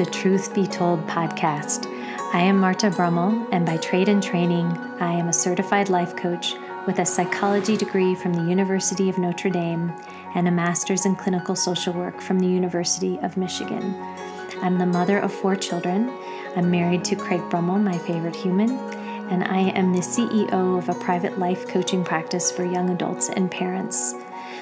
the Truth Be Told podcast. I am Marta Brummel, and by trade and training, I am a certified life coach with a psychology degree from the University of Notre Dame and a master's in clinical social work from the University of Michigan. I'm the mother of four children. I'm married to Craig Brummel, my favorite human, and I am the CEO of a private life coaching practice for young adults and parents.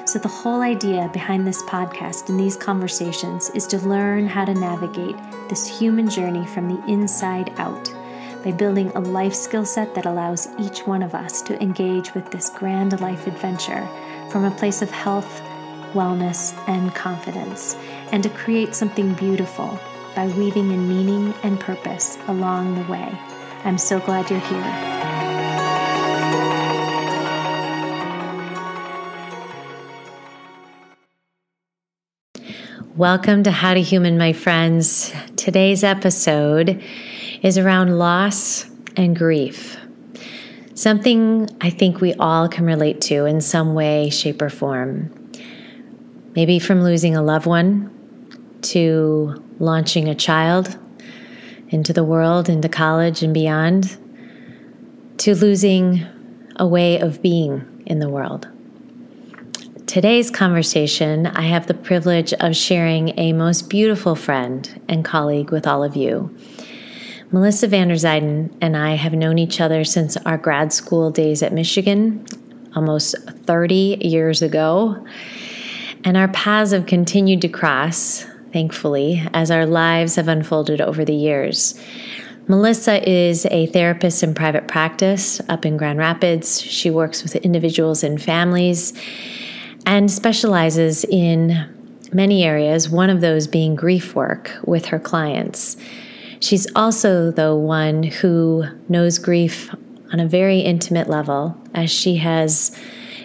So, the whole idea behind this podcast and these conversations is to learn how to navigate this human journey from the inside out by building a life skill set that allows each one of us to engage with this grand life adventure from a place of health, wellness, and confidence, and to create something beautiful by weaving in meaning and purpose along the way. I'm so glad you're here. Welcome to How to Human, my friends. Today's episode is around loss and grief. Something I think we all can relate to in some way, shape, or form. Maybe from losing a loved one to launching a child into the world, into college and beyond, to losing a way of being in the world. Today's conversation, I have the privilege of sharing a most beautiful friend and colleague with all of you. Melissa van der and I have known each other since our grad school days at Michigan, almost 30 years ago. And our paths have continued to cross, thankfully, as our lives have unfolded over the years. Melissa is a therapist in private practice up in Grand Rapids. She works with individuals and families and specializes in many areas, one of those being grief work with her clients. She's also, though, one who knows grief on a very intimate level as she has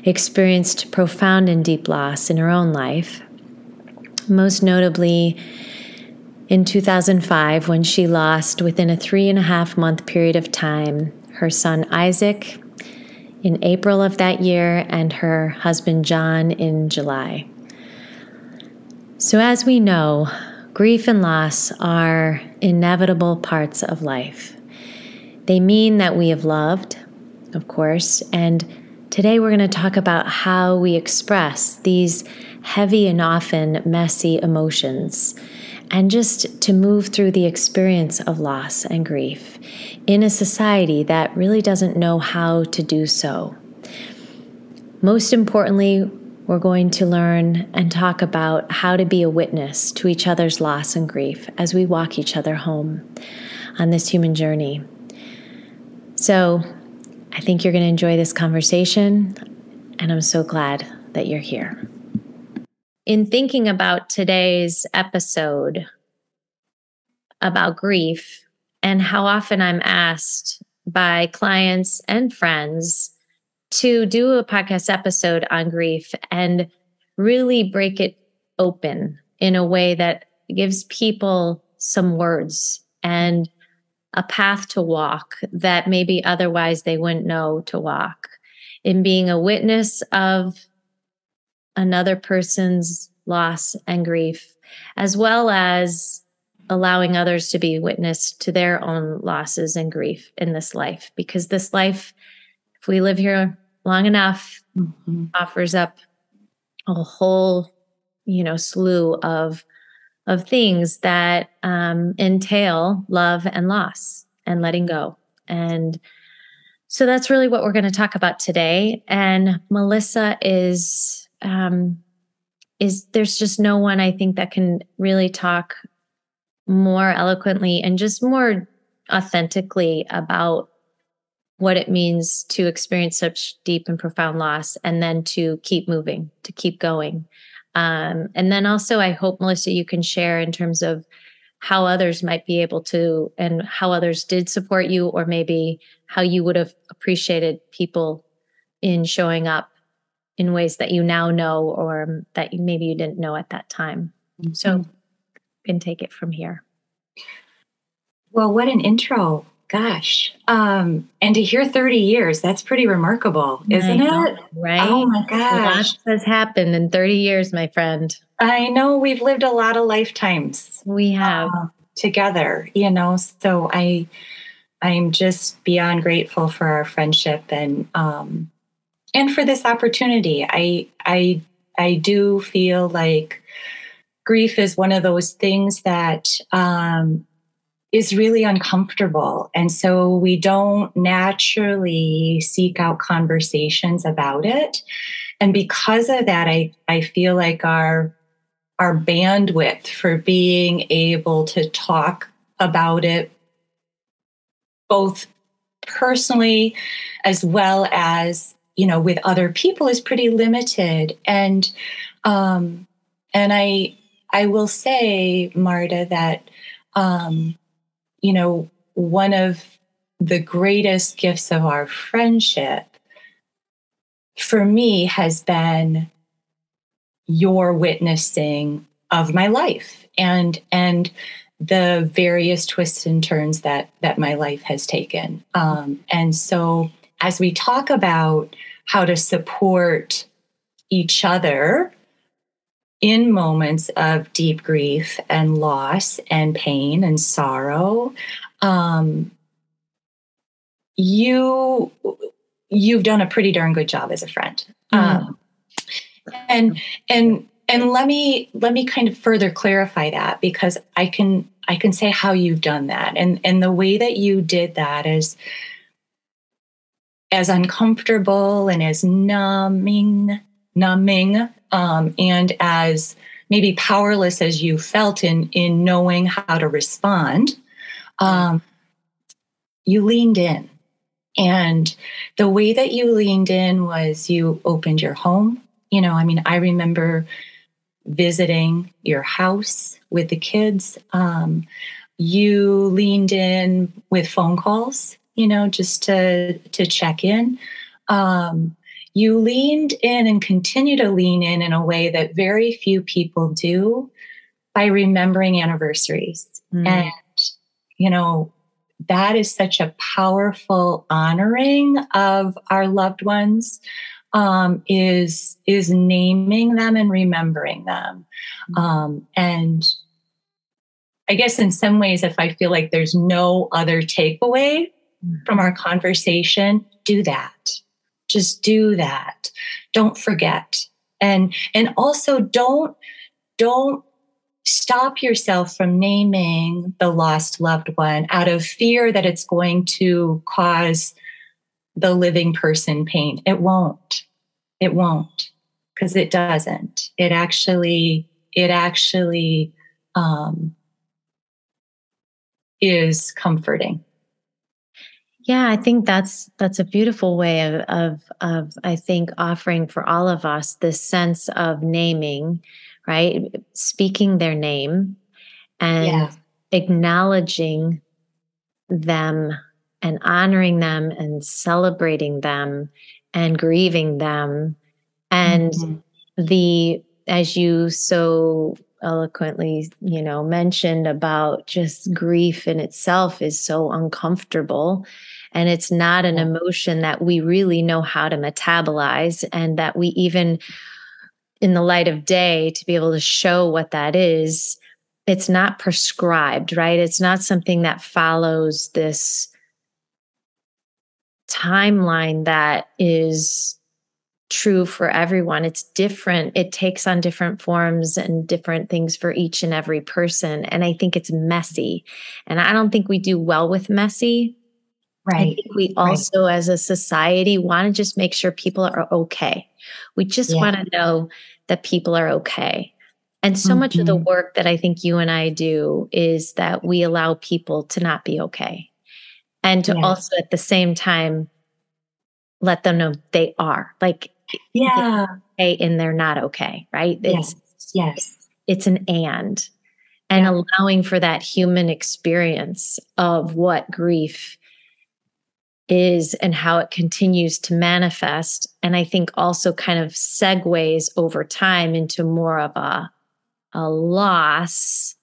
experienced profound and deep loss in her own life. Most notably, in 2005, when she lost within a three and a half month period of time her son Isaac in April of that year and her husband John in July. So, as we know, grief and loss are inevitable parts of life. They mean that we have loved, of course, and today we're going to talk about how we express these heavy and often messy emotions and just to move through the experience of loss and grief in a society that really doesn't know how to do so. Most importantly, we're going to learn and talk about how to be a witness to each other's loss and grief as we walk each other home on this human journey. So, I think you're going to enjoy this conversation, and I'm so glad that you're here in thinking about today's episode about grief and how often I'm asked by clients and friends to do a podcast episode on grief and really break it open in a way that gives people some words and a path to walk that maybe otherwise they wouldn't know to walk. In being a witness of another person's loss and grief, as well as allowing others to be witness to their own losses and grief in this life. Because this life, if we live here long enough, mm-hmm. offers up a whole, you know, slew of of things that um, entail love and loss and letting go. And so that's really what we're going to talk about today. And Melissa is um, is there's just no one I think that can really talk more eloquently and just more authentically about what it means to experience such deep and profound loss and then to keep moving, to keep going. Um, and then also, I hope, Melissa, you can share in terms of how others might be able to and how others did support you, or maybe how you would have appreciated people in showing up in ways that you now know or that maybe you didn't know at that time. Mm-hmm. So can take it from here. Well, what an intro. Gosh. Um, and to hear 30 years, that's pretty remarkable, isn't it? Right. Oh my gosh. Lots has happened in 30 years, my friend. I know we've lived a lot of lifetimes. We have uh, together, you know. So I, I'm just beyond grateful for our friendship and um, and for this opportunity. I I I do feel like grief is one of those things that um, is really uncomfortable. And so we don't naturally seek out conversations about it. And because of that, I, I feel like our our bandwidth for being able to talk about it both personally as well as you know with other people is pretty limited and um and i i will say marta that um you know one of the greatest gifts of our friendship for me has been your witnessing of my life and and the various twists and turns that that my life has taken. Um, and so as we talk about how to support each other in moments of deep grief and loss and pain and sorrow um, you you've done a pretty darn good job as a friend mm. um, and and and let me let me kind of further clarify that because i can i can say how you've done that and and the way that you did that is as uncomfortable and as numbing numbing um, and as maybe powerless as you felt in in knowing how to respond um, you leaned in and the way that you leaned in was you opened your home you know, I mean, I remember visiting your house with the kids. Um, you leaned in with phone calls, you know, just to to check in. Um, you leaned in and continue to lean in in a way that very few people do by remembering anniversaries. Mm. And, you know, that is such a powerful honoring of our loved ones um, is is naming them and remembering them. Mm-hmm. Um, and I guess in some ways, if I feel like there's no other takeaway mm-hmm. from our conversation, do that. Just do that. Don't forget. And and also don't don't stop yourself from naming the lost loved one out of fear that it's going to cause the living person pain. It won't. It won't because it doesn't. It actually, it actually um, is comforting. Yeah, I think that's that's a beautiful way of of of I think offering for all of us this sense of naming, right? Speaking their name and yeah. acknowledging them and honoring them and celebrating them and grieving them and mm-hmm. the as you so eloquently you know mentioned about just grief in itself is so uncomfortable and it's not an emotion that we really know how to metabolize and that we even in the light of day to be able to show what that is it's not prescribed right it's not something that follows this timeline that is true for everyone. It's different. It takes on different forms and different things for each and every person. And I think it's messy. And I don't think we do well with messy. Right. we also, right. as a society, want to just make sure people are okay. We just yeah. want to know that people are okay. And so mm-hmm. much of the mm-hmm. work that I think you and I do is that we allow people to not be okay and to also at the same time let them know they are like yeah okay and they're not okay right it's yes it's an and and yeah. allowing for that human experience of what grief is and how it continues to manifest and i think also kind of segues over time into more of a a loss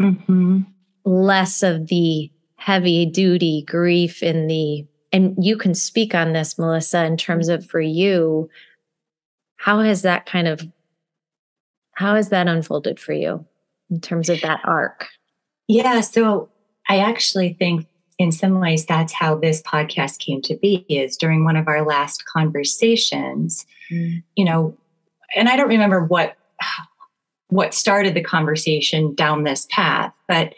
mm-hmm. less of the heavy duty grief in the and you can speak on this melissa in terms of for you how has that kind of how has that unfolded for you in terms of that arc? Yeah. So I actually think in some ways that's how this podcast came to be is during one of our last conversations, mm. you know, and I don't remember what what started the conversation down this path, but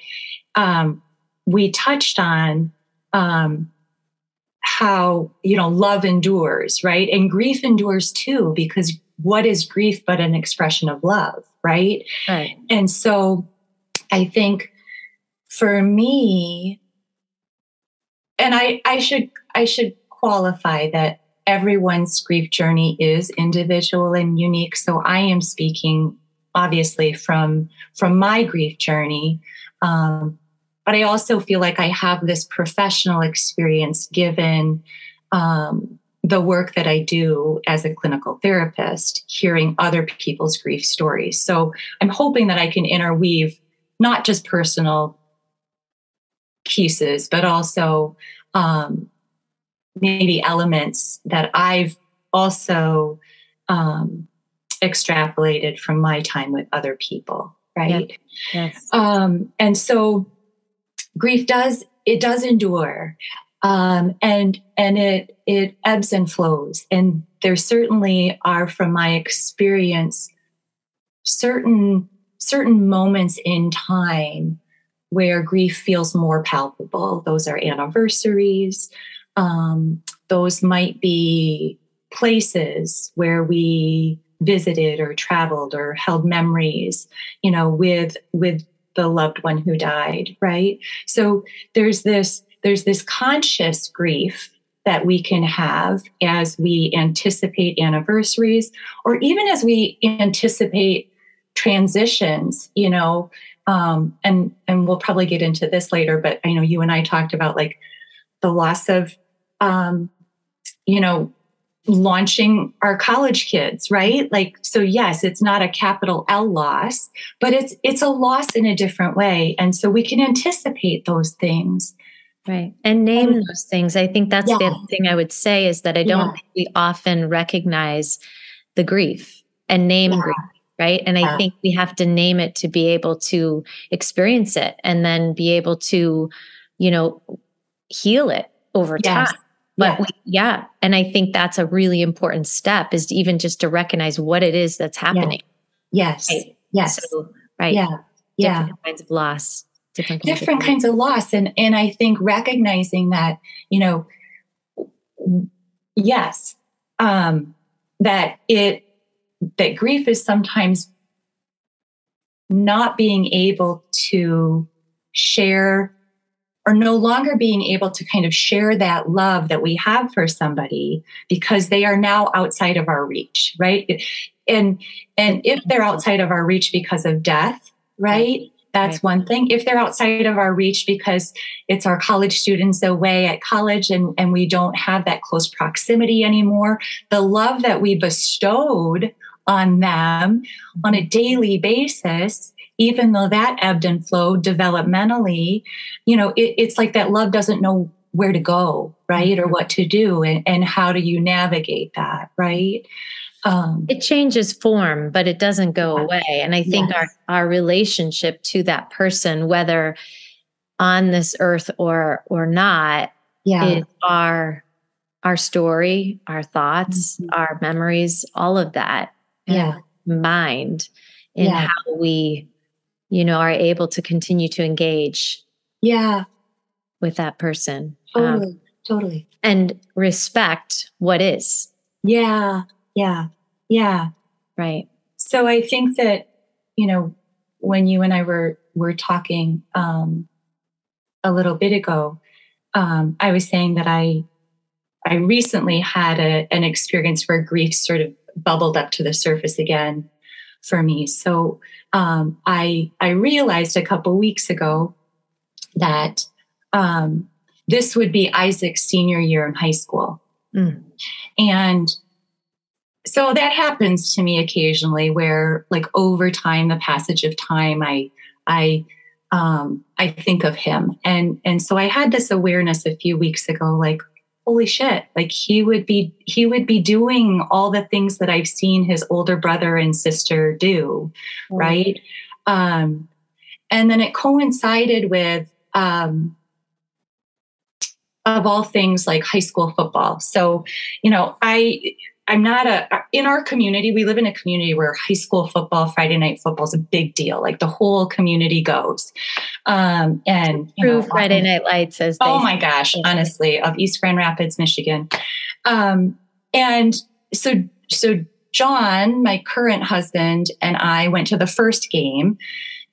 um, we touched on um, how you know love endures right? And grief endures too because what is grief but an expression of love right? Right. And so i think for me and i i should i should qualify that everyone's grief journey is individual and unique so i am speaking obviously from from my grief journey um, but I also feel like I have this professional experience given um, the work that I do as a clinical therapist, hearing other people's grief stories. So I'm hoping that I can interweave not just personal pieces, but also um, maybe elements that I've also um, extrapolated from my time with other people, right? Yes. Um, and so grief does it does endure um, and and it it ebbs and flows and there certainly are from my experience certain certain moments in time where grief feels more palpable those are anniversaries um, those might be places where we visited or traveled or held memories you know with with the loved one who died, right? So there's this there's this conscious grief that we can have as we anticipate anniversaries or even as we anticipate transitions, you know, um, and and we'll probably get into this later, but I know you and I talked about like the loss of um, you know launching our college kids right like so yes it's not a capital l loss but it's it's a loss in a different way and so we can anticipate those things right and name and, those things i think that's yeah. the other thing i would say is that i don't yeah. think we often recognize the grief and name yeah. grief right? And i think we have to name it to be able to experience it and then be able to you know heal it over yes. time. But we, yeah. And i think that's a really important step is to even just to recognize what it is that's happening. Yeah. yes. Right? yes. So, right. Yeah. Yeah. Different kinds of loss. Different kinds, different of, kinds of loss. And and i think recognizing that you know yes um that it that grief is sometimes not being able to share or no longer being able to kind of share that love that we have for somebody because they are now outside of our reach right? And and if they're outside of our reach because of death right? That's one thing. If they're outside of our reach because it's our college students away at college and, and we don't have that close proximity anymore the love that we bestowed on them on a daily basis even though that ebbed and flowed developmentally, you know, it, it's like that love doesn't know where to go, right? Or mm-hmm. what to do. And, and how do you navigate that, right? Um, it changes form, but it doesn't go away. And I think yes. our, our relationship to that person, whether on this earth or or not, yeah. is our our story, our thoughts, mm-hmm. our memories, all of that. Yeah. mind in yeah. how we you know, are able to continue to engage. Yeah. With that person. Totally. Um, totally. And respect what is. Yeah. Yeah. Yeah. Right. So I think that, you know, when you and I were were talking um a little bit ago, um, I was saying that I I recently had a, an experience where grief sort of bubbled up to the surface again for me. So um, I I realized a couple weeks ago that um, this would be Isaac's senior year in high school, mm. and so that happens to me occasionally, where like over time, the passage of time, I I um, I think of him, and and so I had this awareness a few weeks ago, like holy shit like he would be he would be doing all the things that i've seen his older brother and sister do mm-hmm. right um and then it coincided with um of all things like high school football so you know i I'm not a in our community. We live in a community where high school football, Friday night football is a big deal. Like the whole community goes. Um, and true Friday Night Lights as oh my gosh, honestly, of East Grand Rapids, Michigan. Um, and so so John, my current husband, and I went to the first game.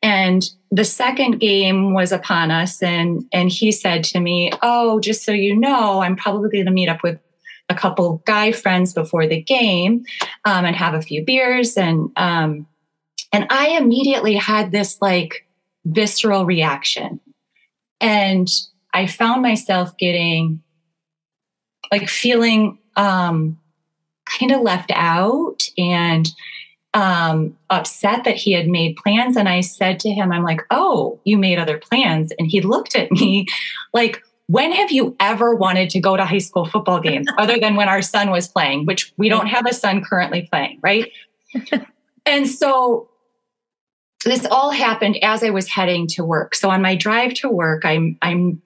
And the second game was upon us, and and he said to me, "Oh, just so you know, I'm probably going to meet up with a couple guy friends before the game um, and have a few beers and um, and I immediately had this like visceral reaction and I found myself getting like feeling um, kind of left out and um, upset that he had made plans. And I said to him, I'm like, oh, you made other plans. And he looked at me like, when have you ever wanted to go to high school football games other than when our son was playing, which we don't have a son currently playing, right? and so this all happened as I was heading to work. So on my drive to work, I'm I'm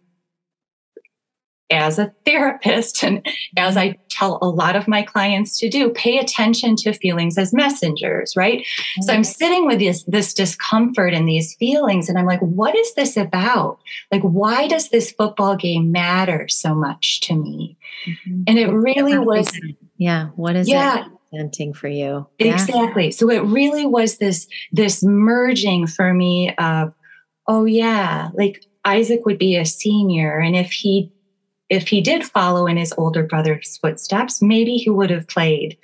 as a therapist and as I tell a lot of my clients to do, pay attention to feelings as messengers, right? Mm-hmm. So I'm sitting with this, this discomfort and these feelings, and I'm like, what is this about? Like, why does this football game matter so much to me? Mm-hmm. And it really was. Yeah. What is yeah, it? Presenting for you exactly so it really was this this merging for me of oh yeah like isaac would be a senior and if he if he did follow in his older brother's footsteps, maybe he would have played,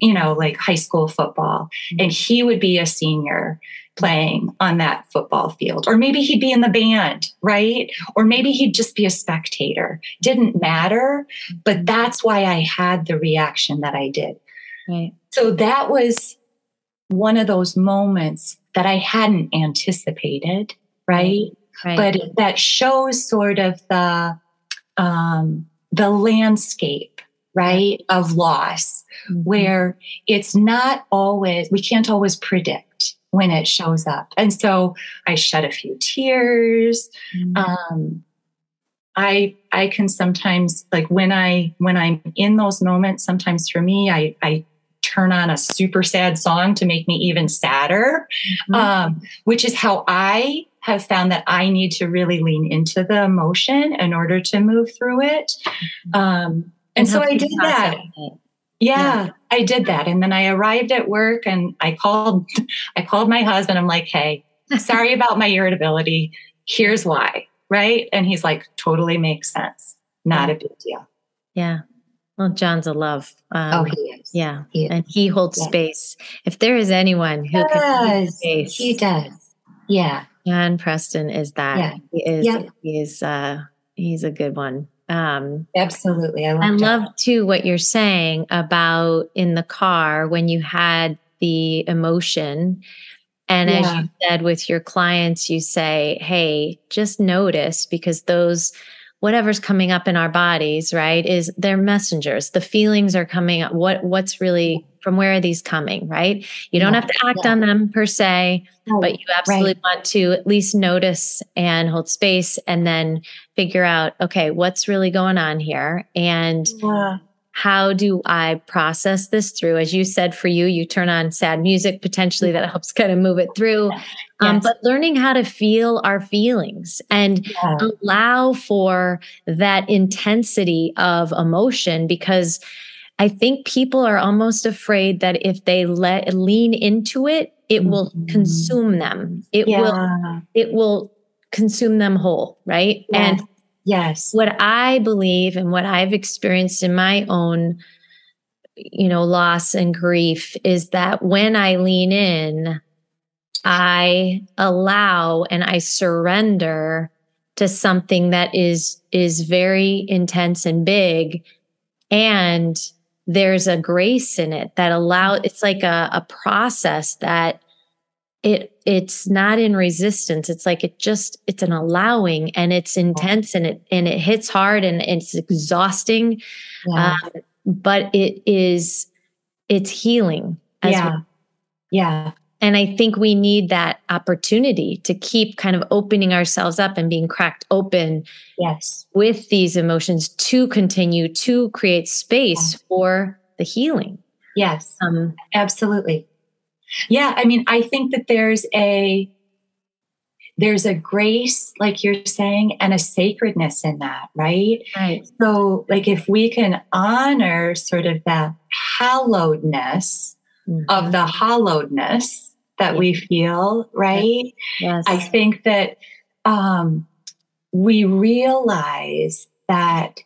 you know, like high school football mm-hmm. and he would be a senior playing on that football field. Or maybe he'd be in the band, right? Or maybe he'd just be a spectator. Didn't matter, but mm-hmm. that's why I had the reaction that I did. Right. So that was one of those moments that I hadn't anticipated, right? right. But that shows sort of the um, the landscape, right, of loss, mm-hmm. where it's not always, we can't always predict when it shows up. And so I shed a few tears. Mm-hmm. Um, I I can sometimes like when I when I'm in those moments, sometimes for me, I I turn on a super sad song to make me even sadder, mm-hmm. um, which is how I have found that I need to really lean into the emotion in order to move through it. Mm-hmm. Um, and, and so I did that. Yeah, yeah, I did that. And then I arrived at work and I called I called my husband. I'm like, hey, sorry about my irritability. Here's why. Right. And he's like, totally makes sense. Not yeah. a big deal. Yeah. Well, John's a love. Um, oh, he is. Yeah. He is. And he holds yeah. space. If there is anyone who does. can space, he does. Yeah. John Preston is that. Yeah. He is he is uh he's a good one. Um absolutely. I love, I love too what you're saying about in the car when you had the emotion and yeah. as you said with your clients, you say, hey, just notice because those whatever's coming up in our bodies right is they're messengers. The feelings are coming up. What what's really from where are these coming right? You don't yeah, have to act yeah. on them per se but you absolutely right. want to at least notice and hold space and then figure out okay what's really going on here? And yeah. how do I process this through? As you said, for you, you turn on sad music potentially that helps kind of move it through. Um, but learning how to feel our feelings and yeah. allow for that intensity of emotion because I think people are almost afraid that if they let lean into it, it mm-hmm. will consume them. It yeah. will it will consume them whole, right? And Yes. What I believe and what I've experienced in my own, you know, loss and grief is that when I lean in, I allow and I surrender to something that is is very intense and big. And there's a grace in it that allow it's like a, a process that it it's not in resistance. It's like it just it's an allowing and it's intense and it and it hits hard and it's exhausting. Yeah. um, but it is it's healing yeah. well. yeah and i think we need that opportunity to keep kind of opening ourselves up and being cracked open yes with these emotions to continue to create space yeah. for the healing yes um, absolutely yeah, I mean, I think that there's a there's a grace, like you're saying, and a sacredness in that, right? Right. So, like, if we can honor sort of that hallowedness mm-hmm. of the hollowedness that we feel, right? Yes. I think that um, we realize that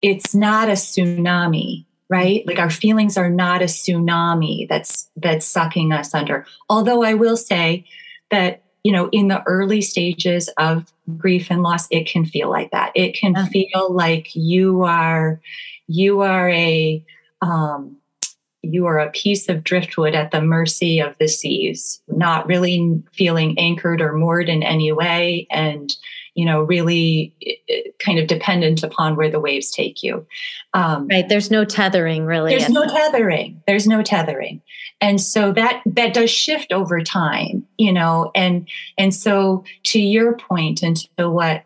it's not a tsunami right? Like our feelings are not a tsunami that's that's sucking us under. Although i will say that you know in the early stages of grief and loss it can feel like that. It can feel like you are you are a um, you are a piece of driftwood at the mercy of the seas not really feeling anchored or moored in any way and you know, really kind of dependent upon where the waves take you. Um, right. There's no tethering really. There's no tethering. There's no tethering. And so that that does shift over time, you know, and and so to your point and to what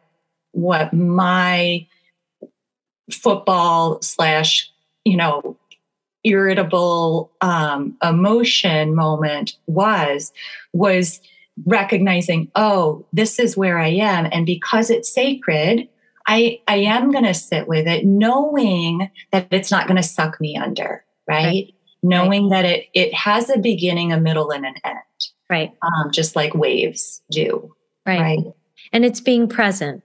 what my football slash, you know, irritable um, emotion moment was was recognizing, oh, this is where I am. And because it's sacred, I, I am going to sit with it, knowing that it's not going to suck me under, right? right. Knowing right. that it, it has a beginning, a middle, and an end. Right. Um, just like waves do. Right. right. And it's being present.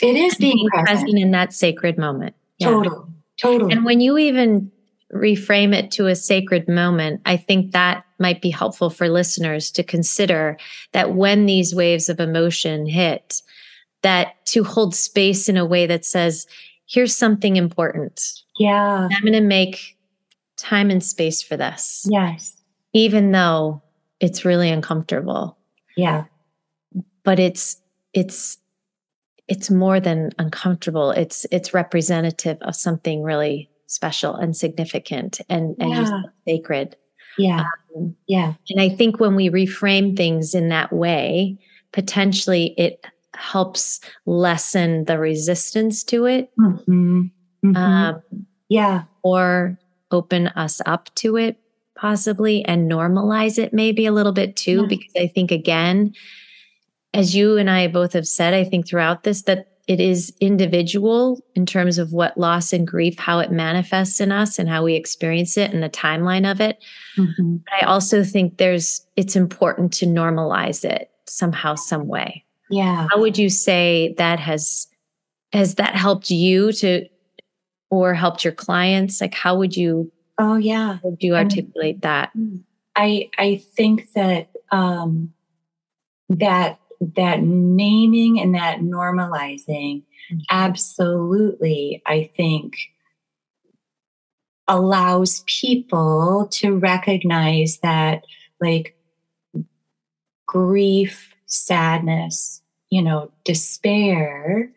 It is being, being present. present. in that sacred moment. Yeah. Totally. Totally. And when you even reframe it to a sacred moment, I think that might be helpful for listeners to consider that when these waves of emotion hit, that to hold space in a way that says, here's something important. Yeah. I'm going to make time and space for this. Yes. Even though it's really uncomfortable. Yeah. But it's, it's, it's more than uncomfortable. It's, it's representative of something really special and significant and, and yeah. sacred. Yeah. Um, yeah. And I think when we reframe things in that way, potentially it helps lessen the resistance to it. Mm-hmm. Mm-hmm. Um, yeah. Or open us up to it, possibly, and normalize it maybe a little bit too. Yeah. Because I think, again, as you and I both have said, I think throughout this, that it is individual in terms of what loss and grief, how it manifests in us and how we experience it and the timeline of it. Mm-hmm. But I also think there's it's important to normalize it somehow, some way. Yeah. How would you say that has has that helped you to or helped your clients? Like how would you Oh yeah. would you articulate that? I I think that um that that naming and that normalizing mm-hmm. absolutely, I think, allows people to recognize that, like, grief, sadness, you know, despair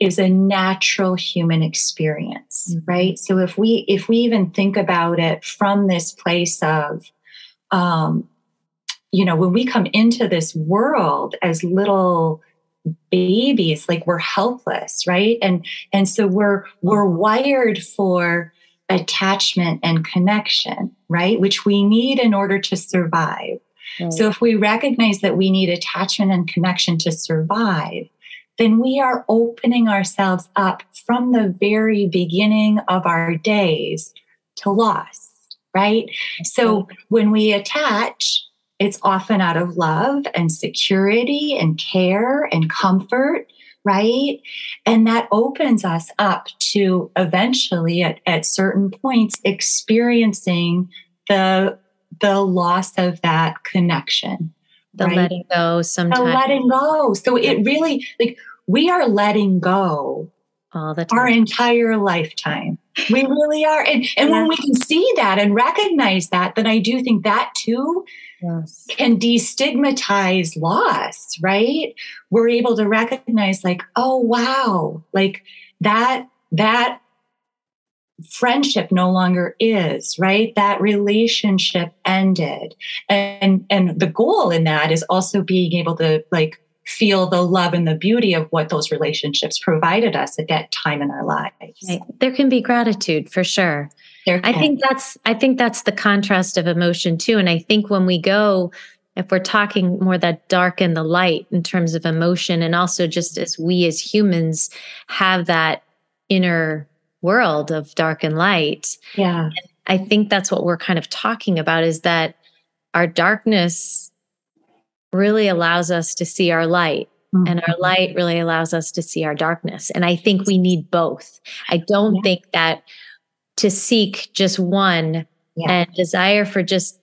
is a natural human experience mm-hmm. right so if we if we even think about it from this place of um, you know, when we come into this world as little babies, like we're helpless, right? And and so we're we're wired for attachment and connection, right? Which we need in order to survive. Right. So if we recognize that we need attachment and connection to survive, then we are opening ourselves up from the very beginning of our days to loss, right? So when we attach, it's often out of love and security and care and comfort, right? And that opens us up to eventually at, at certain points experiencing the the loss of that connection. The right? letting go sometimes. The letting go. So it really like we are letting go all the time. Our entire lifetime. We really are. And and yeah. when we can see that and recognize that, then I do think that too yes. can destigmatize loss, right? We're able to recognize, like, oh, wow, like that, that friendship no longer is right that relationship ended and and the goal in that is also being able to like feel the love and the beauty of what those relationships provided us at that time in our lives. Right. There can be gratitude for sure. I think that's I think that's the contrast of emotion too. And I think when we go, if we're talking more that dark and the light in terms of emotion, and also just as we as humans have that inner world of dark and light. Yeah. I think that's what we're kind of talking about is that our darkness really allows us to see our light. Mm-hmm. And our light really allows us to see our darkness. And I think we need both. I don't yeah. think that to seek just one yeah. and desire for just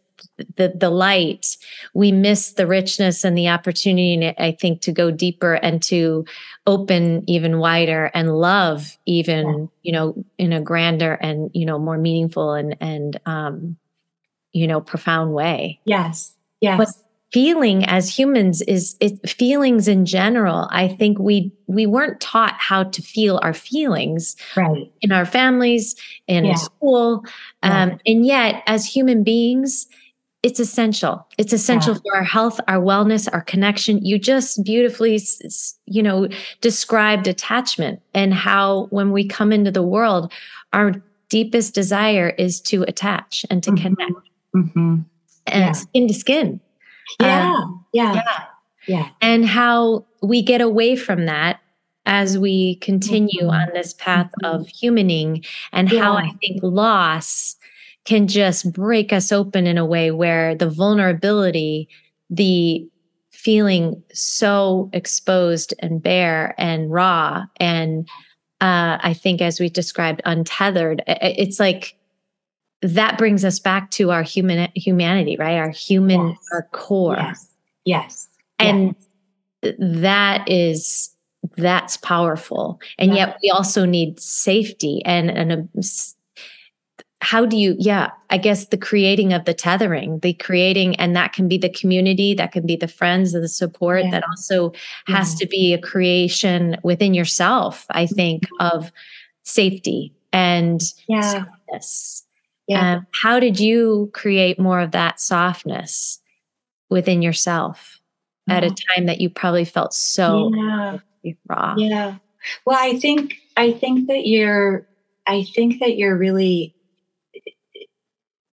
the the light we miss the richness and the opportunity i think to go deeper and to open even wider and love even yeah. you know in a grander and you know more meaningful and and um you know profound way yes yes feeling as humans is it feelings in general i think we we weren't taught how to feel our feelings right in our families in yeah. school um, yeah. and yet as human beings it's essential it's essential yeah. for our health our wellness our connection you just beautifully you know described attachment and how when we come into the world our deepest desire is to attach and to mm-hmm. connect mm-hmm. and skin to skin yeah, um, yeah yeah yeah and how we get away from that as we continue mm-hmm. on this path mm-hmm. of humaning and yeah. how i think loss can just break us open in a way where the vulnerability, the feeling so exposed and bare and raw, and uh, I think, as we described, untethered, it's like that brings us back to our human humanity, right? Our human, yes. our core. Yes. Yes. And yes. that is that's powerful and yeah. yet we also need safety and and a how do you yeah i guess the creating of the tethering the creating and that can be the community that can be the friends and the support yeah. that also has to be a creation within yourself i think mm-hmm. of safety and yeah. Yeah. Um, how did you create more of that softness within yourself at a uh-huh. time that you probably felt so yeah. raw yeah well i think i think that you're i think that you're really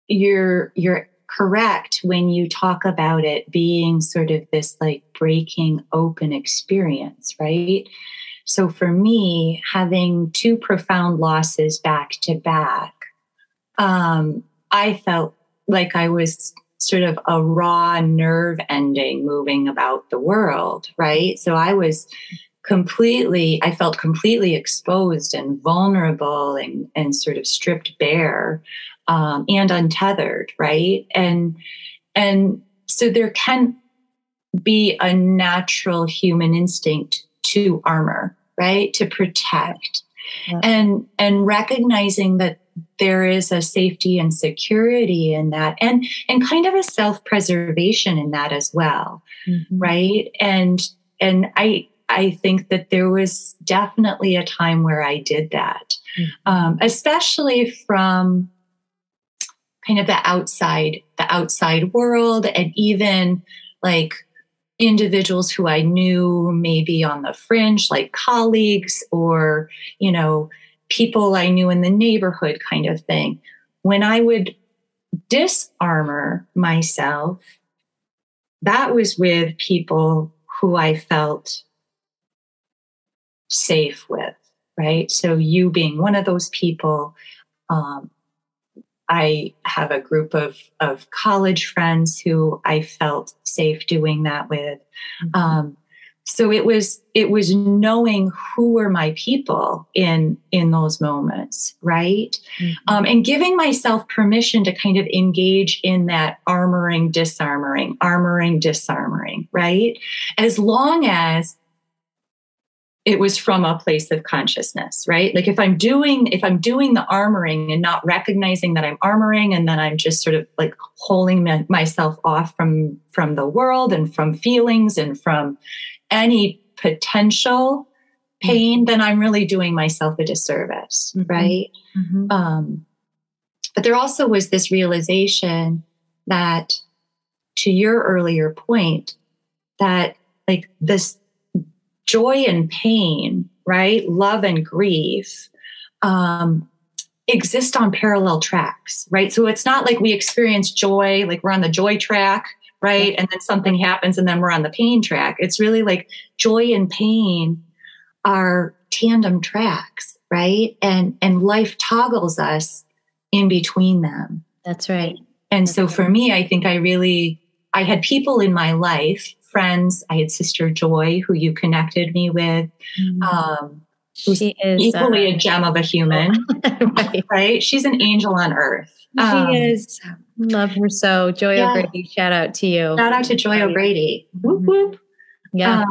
you're you're correct when you talk about it being sort of this like breaking open experience, right? So for me, having two profound losses back to back, um, I felt like I was sort of a raw nerve ending moving about the world, right? So I was completely, I felt completely exposed and vulnerable and, and sort of stripped bare um, and untethered, right? And and so there can be a natural human instinct to armor, right? To protect. Yeah. And and recognizing that there is a safety and security in that and and kind of a self-preservation in that as well. Mm-hmm. Right? And and I I think that there was definitely a time where I did that, mm-hmm. um, especially from kind of the outside the outside world and even like individuals who I knew maybe on the fringe like colleagues or you know people I knew in the neighborhood kind of thing when I would disarmor myself that was with people who I felt safe with right so you being one of those people um, I have a group of, of college friends who I felt safe doing that with. Mm-hmm. Um, so it was it was knowing who were my people in in those moments right? Mm-hmm. um, and giving myself permission to kind of engage in that armoring disarmoring armoring disarmoring right? As long as it was from a place of consciousness right? Like if i'm doing if i'm doing the armoring and not recognizing that i'm armoring and then i'm just sort of like holding my, myself off from from the world and from feelings and from any potential pain then i'm really doing myself a disservice mm-hmm. right mm-hmm. um but there also was this realization that to your earlier point that like this joy and pain, right? Love and grief um, exist on parallel tracks, right? So it's not like we experience joy, like we're on the joy track, right? And then something happens and then we're on the pain track. It's really like joy and pain are tandem tracks, right? And and life toggles us in between them. That's right. And That's so right. for me, I think I really I had people in my life friends. I had Sister Joy, who you connected me with. Mm-hmm. Um, she is equally uh, a gem of a human, right. right. She's an angel on earth. Um, she is. Love her so. Joy yeah. O'Grady, shout out to you. Shout out to Joy O'Grady. Whoop whoop. Yeah.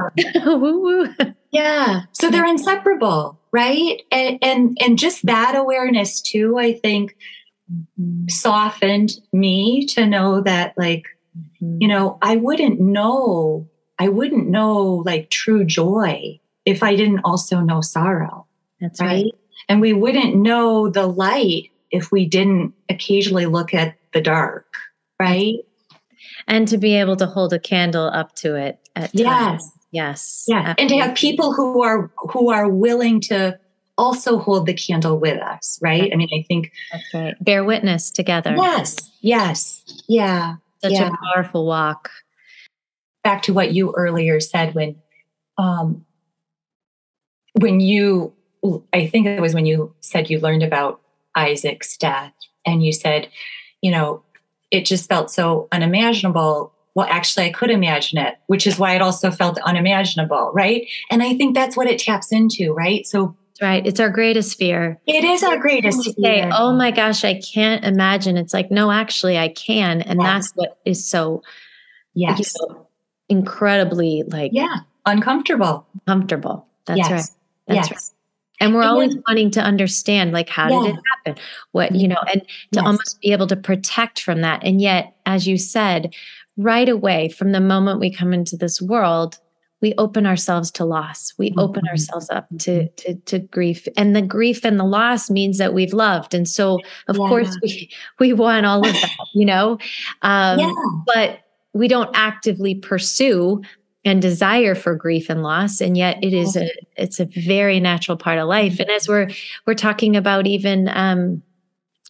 Um, woo woo. Yeah. So they're inseparable, right? And and and just that awareness too, I think, mm-hmm. softened me to know that like Mm-hmm. You know, I wouldn't know, I wouldn't know like true joy if I didn't also know sorrow. That's right. right. And we wouldn't know the light if we didn't occasionally look at the dark, right? And to be able to hold a candle up to it at yes. Times. Yes. Yeah. Absolutely. And to have people who are who are willing to also hold the candle with us, right? I mean, I think that's right. Bear witness together. Yes. Yes. Yeah. Such yeah. a powerful walk. Back to what you earlier said when um when you I think it was when you said you learned about Isaac's death and you said, you know, it just felt so unimaginable. Well, actually, I could imagine it, which is why it also felt unimaginable, right? And I think that's what it taps into, right? So right. It's our greatest fear. It is our greatest fear. Say, oh my gosh, I can't imagine. It's like, no, actually, I can. And yes. that's what is so yes. You know, incredibly like yeah, uncomfortable. Comfortable. That's yes. right. That's yes. right. And we're and always then, wanting to understand, like, how yeah. did it happen? What, you know, and to yes. almost be able to protect from that. And yet, as you said, right away from the moment we come into this world, we open ourselves to loss we open mm-hmm. ourselves up to, to, to grief and the grief and the loss means that we've loved and so of yeah. course we we want all of that you know um, yeah. but we don't actively pursue and desire for grief and loss and yet it is a it's a very natural part of life and as we're we're talking about even um,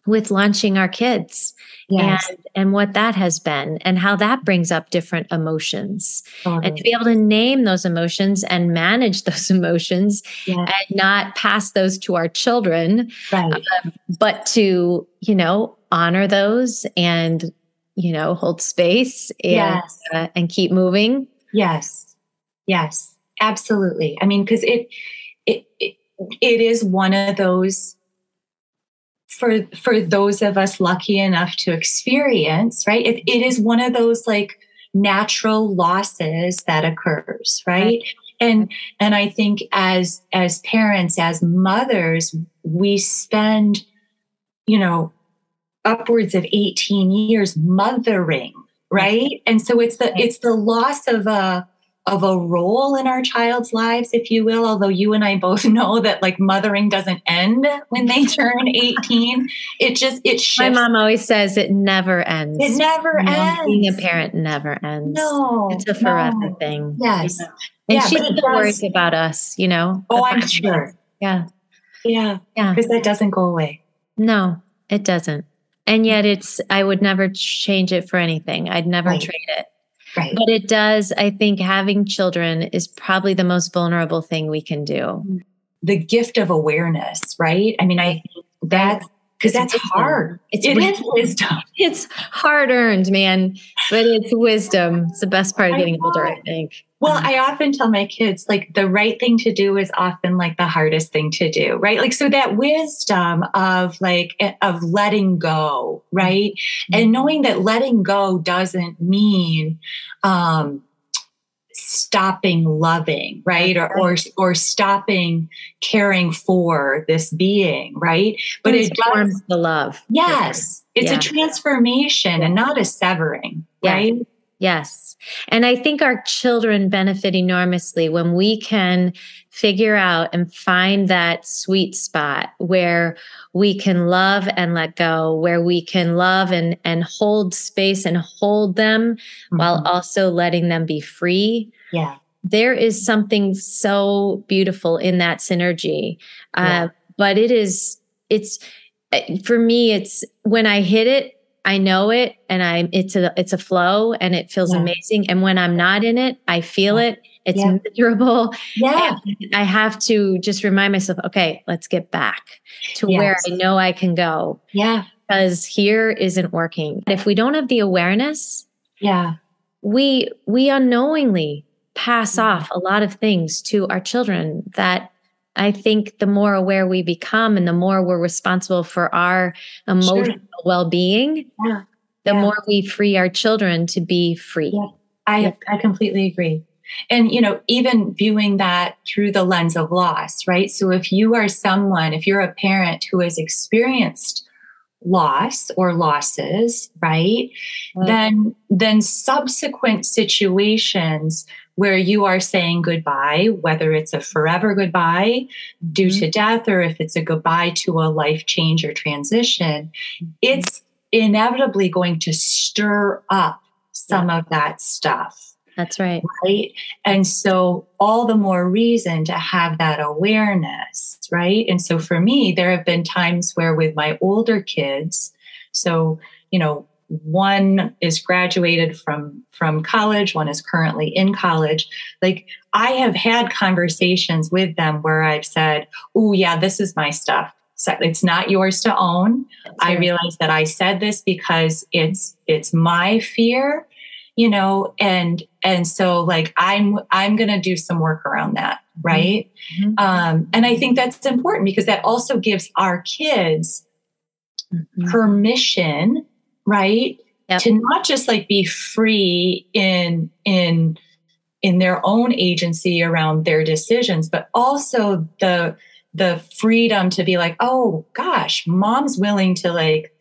with launching our kids yes. and and what that has been and how that brings up different emotions totally. and to be able to name those emotions and manage those emotions and not pass those to our children right. uh, but to you know honor those and you know hold space and yes. uh, and keep moving yes. Yes. Absolutely. I mean because it, it it it is one of those for for those of us lucky enough to experience right? It, it is one of those like natural losses that occurs right? And and i think as as parents as mothers we spend you know upwards of 18 years mothering right and so it's the it's the loss of a of a role in our child's lives, if you will, although you and I both know that like mothering doesn't end when they turn 18. It just, it shifts. My mom always says it never ends. It never you know, ends. Being a parent never ends. No. It's a forever no. thing. Yes. You know? And yeah, she still worries about us, you know? Oh, I'm sure. Yeah. Yeah. Yeah. Because that doesn't go away. No, it doesn't. And yet mm-hmm. it's, I would never change it for anything. I'd never right. trade it. Right. But it does, I think having children is probably the most vulnerable thing we can do. The gift of awareness, right? I mean, I that's because that's wisdom. hard. It's it wisdom. Is wisdom. It's hard earned, man, but it's wisdom. It's the best part of getting older, I think. Well, I often tell my kids like the right thing to do is often like the hardest thing to do, right? Like so that wisdom of like eh, of letting go, right? Mm-hmm. And knowing that letting go doesn't mean um stopping loving right? Or, or or stopping caring for this being right? But it does the love yes it's yeah. a transformation and not a severing yeah. right? Yes. And i think our children benefit enormously when we can figure out and find that sweet spot where we can love and let go where we can love and and hold space and hold them mm-hmm. while also letting them be free yeah there is something so beautiful in that synergy yeah. uh, but it is it's eh, for me it's when i hit it I know it and I it's a it's a flow and it feels yeah. amazing. And when I'm not in it, I feel yeah. it it's yeah. miserable. Yeah. I have to just remind myself, okay, let's get back to yes. where I know I can go. Yeah. Because here isn't working. If we don't have the awareness, yeah, we we unknowingly pass mm-hmm. off a lot of things to our children that I think the more aware we become and the more we're responsible for our emotional sure. well-being, yeah. the yeah. more we free our children to be free. Yeah. I I completely agree and you know even viewing that through the lens of loss right so if you are someone if you're a parent who has experienced loss or losses right mm-hmm. then then subsequent situations where you are saying goodbye whether it's a forever goodbye due mm-hmm. to death or if it's a goodbye to a life change or transition mm-hmm. it's inevitably going to stir up some yeah. of that stuff that's right. Right. And so, all the more reason to have that awareness. Right. And so, for me, there have been times where with my older kids, so, you know, one is graduated from from college one is currently in college like i have had conversations with them where i've said oh yeah this is my stuff so it's not yours to own i realize that i said this because it's it's my fear you know and and so like i'm i'm to do some work around that mm-hmm. right mm-hmm. um and i think that's important because that also gives our kids mm-hmm. permission right yep. to not just like be free in in in their own agency around their decisions but also the the freedom to be like oh gosh mom's willing to like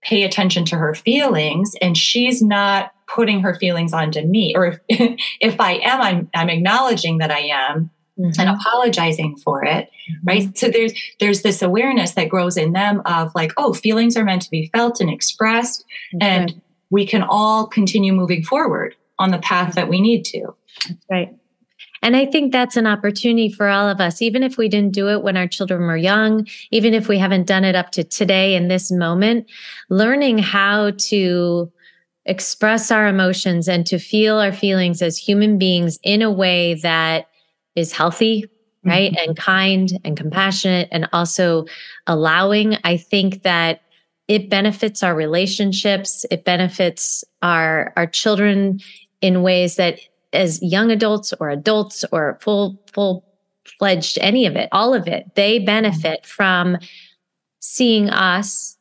pay attention to her feelings and she's not putting her feelings onto me or if, if i am i'm i'm acknowledging that i am mm-hmm. and apologizing for it mm-hmm. right so there's there's this awareness that grows in them of like oh feelings are meant to be felt and expressed and we can all continue moving forward on the path that we need to that's right and I think that's an opportunity for all of us, even if we didn't do it when our children were young, even if we haven't done it up to today in this moment, learning how to express our emotions and to feel our feelings as human beings in a way that is healthy, right? Mm-hmm. And kind and compassionate and also allowing. I think that it benefits our relationships, it benefits our our children in ways that as young adults or adults or full full fledged any of it, all of it, they benefit from seeing us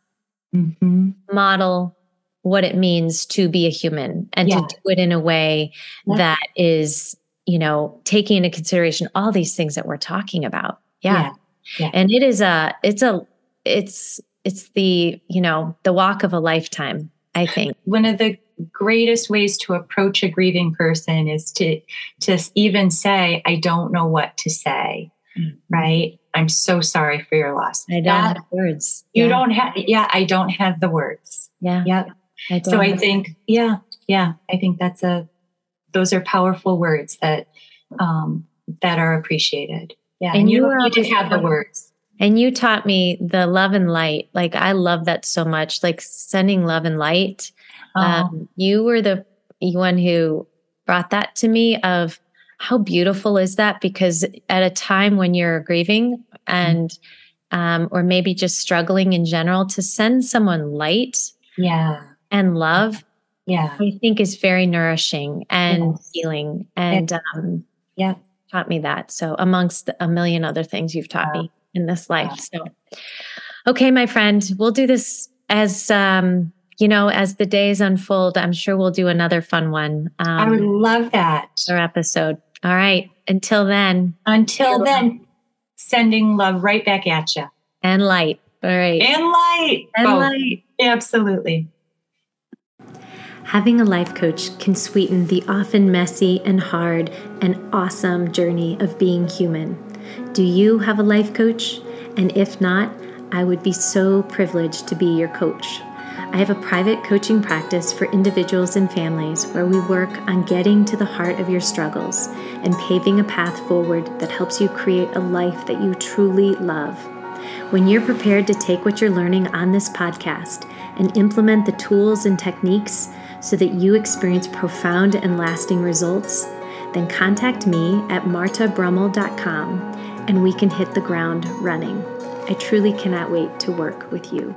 mm-hmm. model what it means to be a human and yeah. to do it in a way yeah. that is, you know, taking into consideration all these things that we're talking about. Yeah. yeah. And it is a, it's a, it's, it's the, you know, the walk of a lifetime, I think. One of the greatest ways to approach a grieving person is to, to even say, I don't know what to say. Mm-hmm. Right. I'm so sorry for your loss. I don't that, have words. You don't have, yeah, I don't have the words. Yeah. Yep. I so I think, yeah, yeah, I think that's a, those are powerful words that, um, that are appreciated. Yeah. And, and you, you need to have the words. And you taught me the love and light. Like I love that so much. Like sending love and light. Uh-huh. Um, you were the one who brought that to me of how beautiful is that? Because at a time when you're grieving and um, or maybe just struggling in general, to send someone light, yeah, and love, yeah, I think is very nourishing and yes. healing. And um, yeah, taught me that. So amongst a million other things you've taught me in this life. So, okay, my friend, we'll do this as um, you know, as the days unfold, I'm sure we'll do another fun one. Um, I would love that. Our episode. All right. Until then. Until then, sending love right back at you. And light. All right. And light. And Both. light. Absolutely. Having a life coach can sweeten the often messy and hard and awesome journey of being human. Do you have a life coach? And if not, I would be so privileged to be your coach. I have a private coaching practice for individuals and families where we work on getting to the heart of your struggles and paving a path forward that helps you create a life that you truly love. When you're prepared to take what you're learning on this podcast and implement the tools and techniques so that you experience profound and lasting results, then contact me at martabrummel.com and we can hit the ground running. I truly cannot wait to work with you.